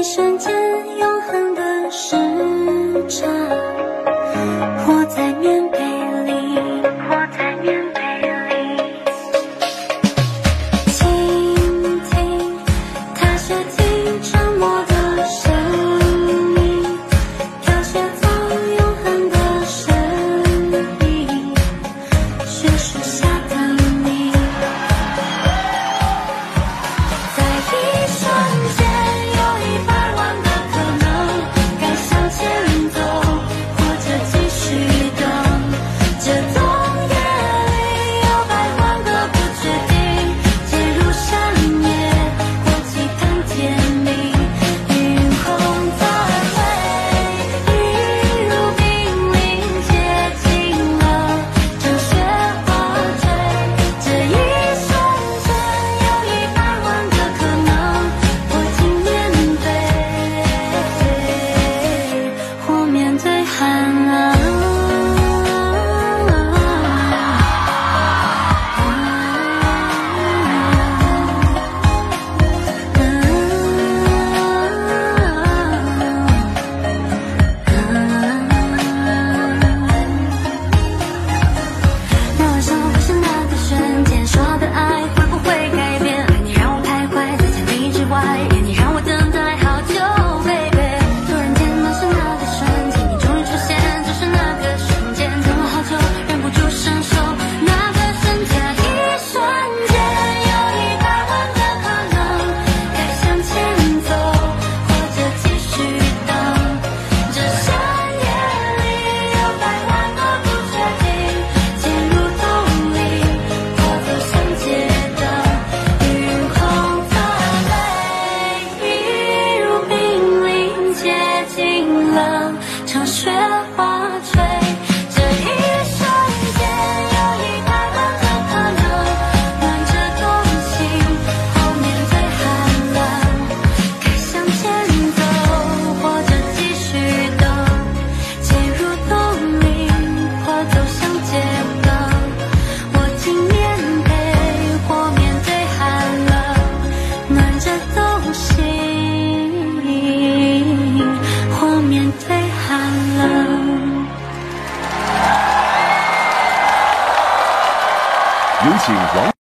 一瞬间永恒的时差窝在棉被像雪花坠。请王。